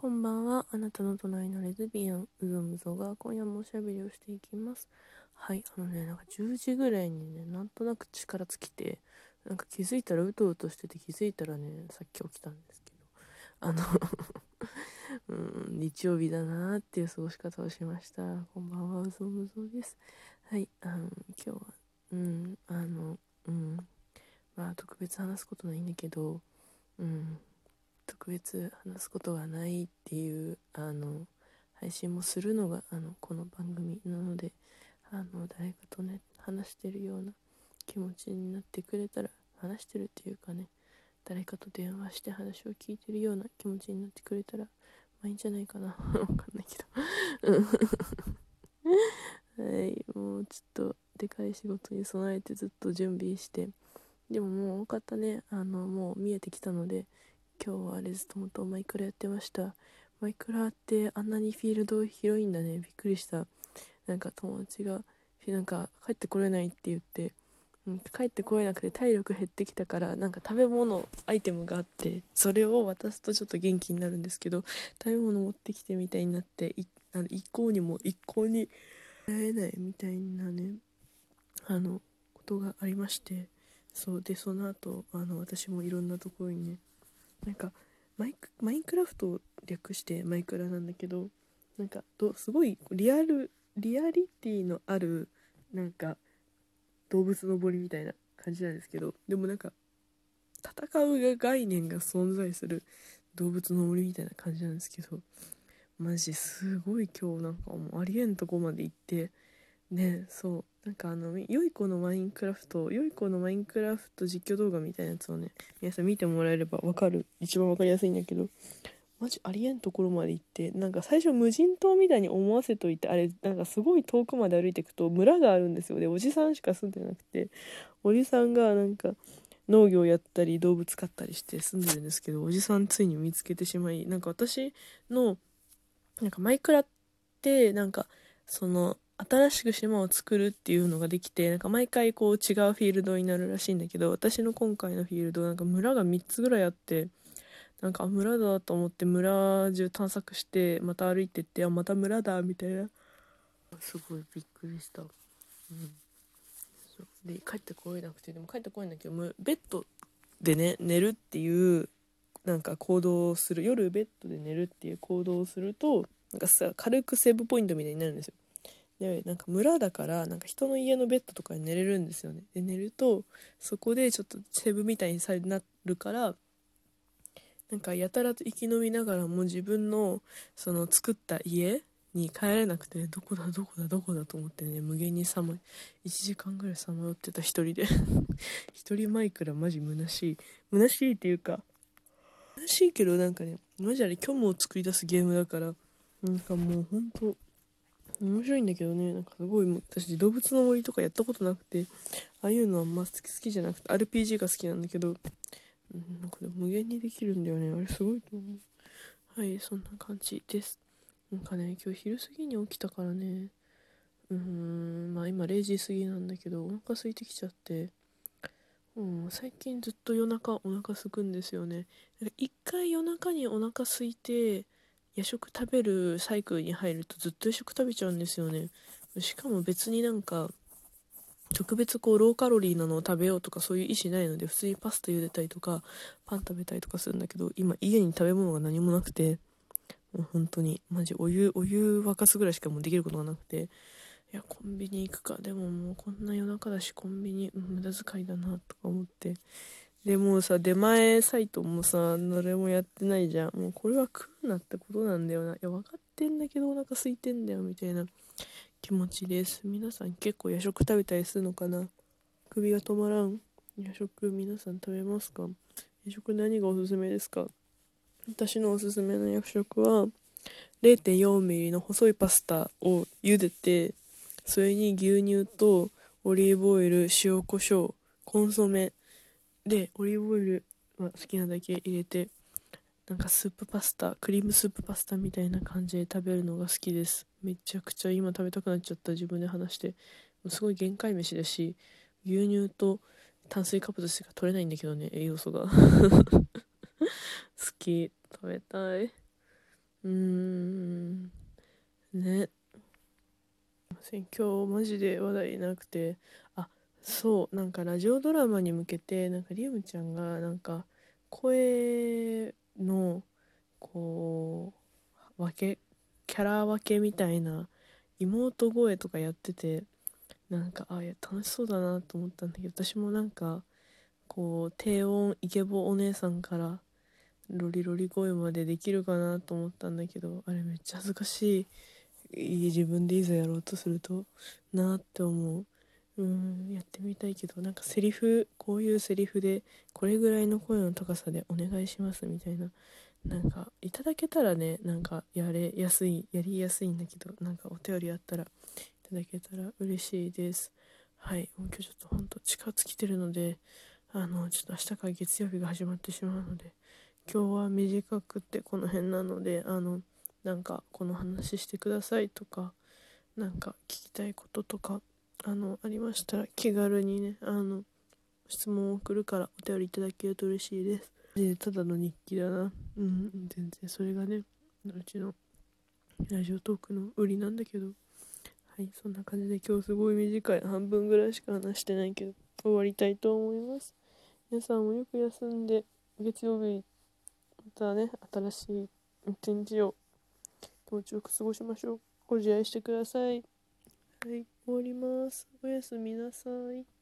こんばんは。あなたの隣のレズビアン、うぞむぞが今夜もおしゃべりをしていきます。はい、あのね、なんか10時ぐらいにね、なんとなく力尽きて、なんか気づいたらうとうとしてて気づいたらね、さっき起きたんですけど、あの うん、日曜日だなーっていう過ごし方をしました。こんばんは、うぞむぞです。はい、あの、今日は、うん、あの、うん、まあ特別話すことないんだけど、うん、特別話すことがないっていうあの配信もするのがあのこの番組なのであの誰かとね話してるような気持ちになってくれたら話してるっていうかね誰かと電話して話を聞いてるような気持ちになってくれたらまあいいんじゃないかな。わかんないけど。はいもうちょっとでかい仕事に備えてずっと準備してでももう多かったね。あのもう見えてきたので今日はレズ友とマイクラやってました。マイクラってあんなにフィールド広いんだね。びっくりした。なんか友達がなんか帰ってこれないって言って、うん、帰ってこれなくて体力減ってきたからなんか食べ物アイテムがあってそれを渡すとちょっと元気になるんですけど食べ物持ってきてみたいになってあの一向にも一向に会えないみたいなねあのことがありまして。そうでその後あの私もいろんなところにねなんかマイクマインクラフトを略してマイクラなんだけどなんかどすごいリアルリアリティのあるなんか動物の森みたいな感じなんですけどでもなんか戦う概念が存在する動物の森みたいな感じなんですけどマジすごい今日なんかもうありえんとこまで行ってねそう。なんかあの良い子のマインクラフト良い子のマインクラフト実況動画みたいなやつをね皆さん見てもらえれば分かる。一番分かりやすいんだけどマジありえんところまで行ってなんか最初無人島みたいに思わせといてあれなんかすごい遠くまで歩いていくと村があるんですよ。でおじさんしか住んでなくておじさんがなんか農業やったり動物飼ったりして住んでるんですけどおじさんついに見つけてしまいなんか私のなんかマイクラってなんかその新しく島を作るっていうのができてなんか毎回こう違うフィールドになるらしいんだけど私の今回のフィールドなんか村が3つぐらいあってなんか村だと思って村中探索してまた歩いてってあまた村だみたいな。すごいびっくりした、うん、で帰ってこれなくてでも帰ってこいんだけどベッドでね寝るっていうなんか行動をする。夜ベッドで寝るっていう行動をするとなんかさ軽くセーブポイントみたいになるんですよ。でなんか村だからなんか人の家のベッドとかに寝れるんですよね。で寝るとそこでちょっとセブみたいにさなるからなんかやたらと生き延びながらも自分のその作った家に帰れなくてどこだどこだどこだと思ってね無限にさま1時間ぐらいさまよってた一人で。一人マイクラマジ虚しい。虚しいっていうか虚しいけどなんかねマジあれ虚無を作り出すゲームだからなんかもうほんと面白いんだけどね。なんかすごい私動物の森とかやったことなくてああいうのはあんま好き好きじゃなくて RPG が好きなんだけど、うん、なんかでも無限にできるんだよね。あれすごいと思う。はいそんな感じです。なんかね今日昼過ぎに起きたからね。うーんまあ今0時過ぎなんだけどお腹空いてきちゃって。うん、最近ずっと夜中お腹空くんですよね。一回夜中にお腹空いて夜食食べるサイクルに入るとずっと夜食食べちゃうんですよね。しかも別になんか特別こうローカロリーなのを食べようとかそういう意思ないので普通にパスタ茹でたりとかパン食べたりとかするんだけど今家に食べ物が何もなくてもう本当にマジお湯お湯沸かすぐらいしかもうできることがなくて。いやコンビニ行くか。でももうこんな夜中だしコンビニ、無駄遣いだなとか思って。でもさ出前サイトもさ誰もやってないじゃん。もうこれは食うなってことなんだよな。いや分かってんだけどお腹空いてんだよみたいな気持ちです。皆さん結構夜食食べたりするのかな？首が止まらん？夜食皆さん食べますか？夜食何がおすすめですか？私のおすすめの夜食は 0.4mm の細いパスタを茹でてそれに牛乳とオリーブオイル塩コショウコンソメでオリーブオイルは好きなだけ入れてなんかスープパスタクリームスープパスタみたいな感じで食べるのが好きです。めちゃくちゃ今食べたくなっちゃった自分で話して。すごい限界飯だし牛乳と炭水化物しか取れないんだけどね栄養素が。好き。食べたい。うーん。ね。今日マジで話題なくて。あそうなんかラジオドラマに向けてなんかリウムちゃんがなんか声のこう分けキャラ分けみたいな妹声とかやっててなんかあいや楽しそうだなと思ったんだけど私もなんかこう低音イケボお姉さんからロリロリ声までできるかなと思ったんだけどあれめっちゃ恥ずかしい自分でいざやろうとするとなって思う。うんやってみたいけどなんかセリフこういうセリフでこれぐらいの声の高さでお願いしますみたいな。なんかいただけたらねなんかやれやすいやりやすいんだけどなんかお便りあったらいただけたら嬉しいです。はい。もう今日ちょっとほんと近づきてるのであのちょっと明日から月曜日が始まってしまうので今日は短くてこの辺なのであのなんかこの話してくださいとかなんか聞きたいこととかあのありましたら気軽にねあの質問を送るからお便りいただけると嬉しいです。でただの日記だな。うん全然それがねうちのラジオトークの売りなんだけど。はいそんな感じで今日すごい短い半分ぐらいしか話してないけど終わりたいと思います。皆さんもよく休んで月曜日またね新しい一日を気持ちよく過ごしましょう。ご自愛してください。はい終わります。おやすみなさい。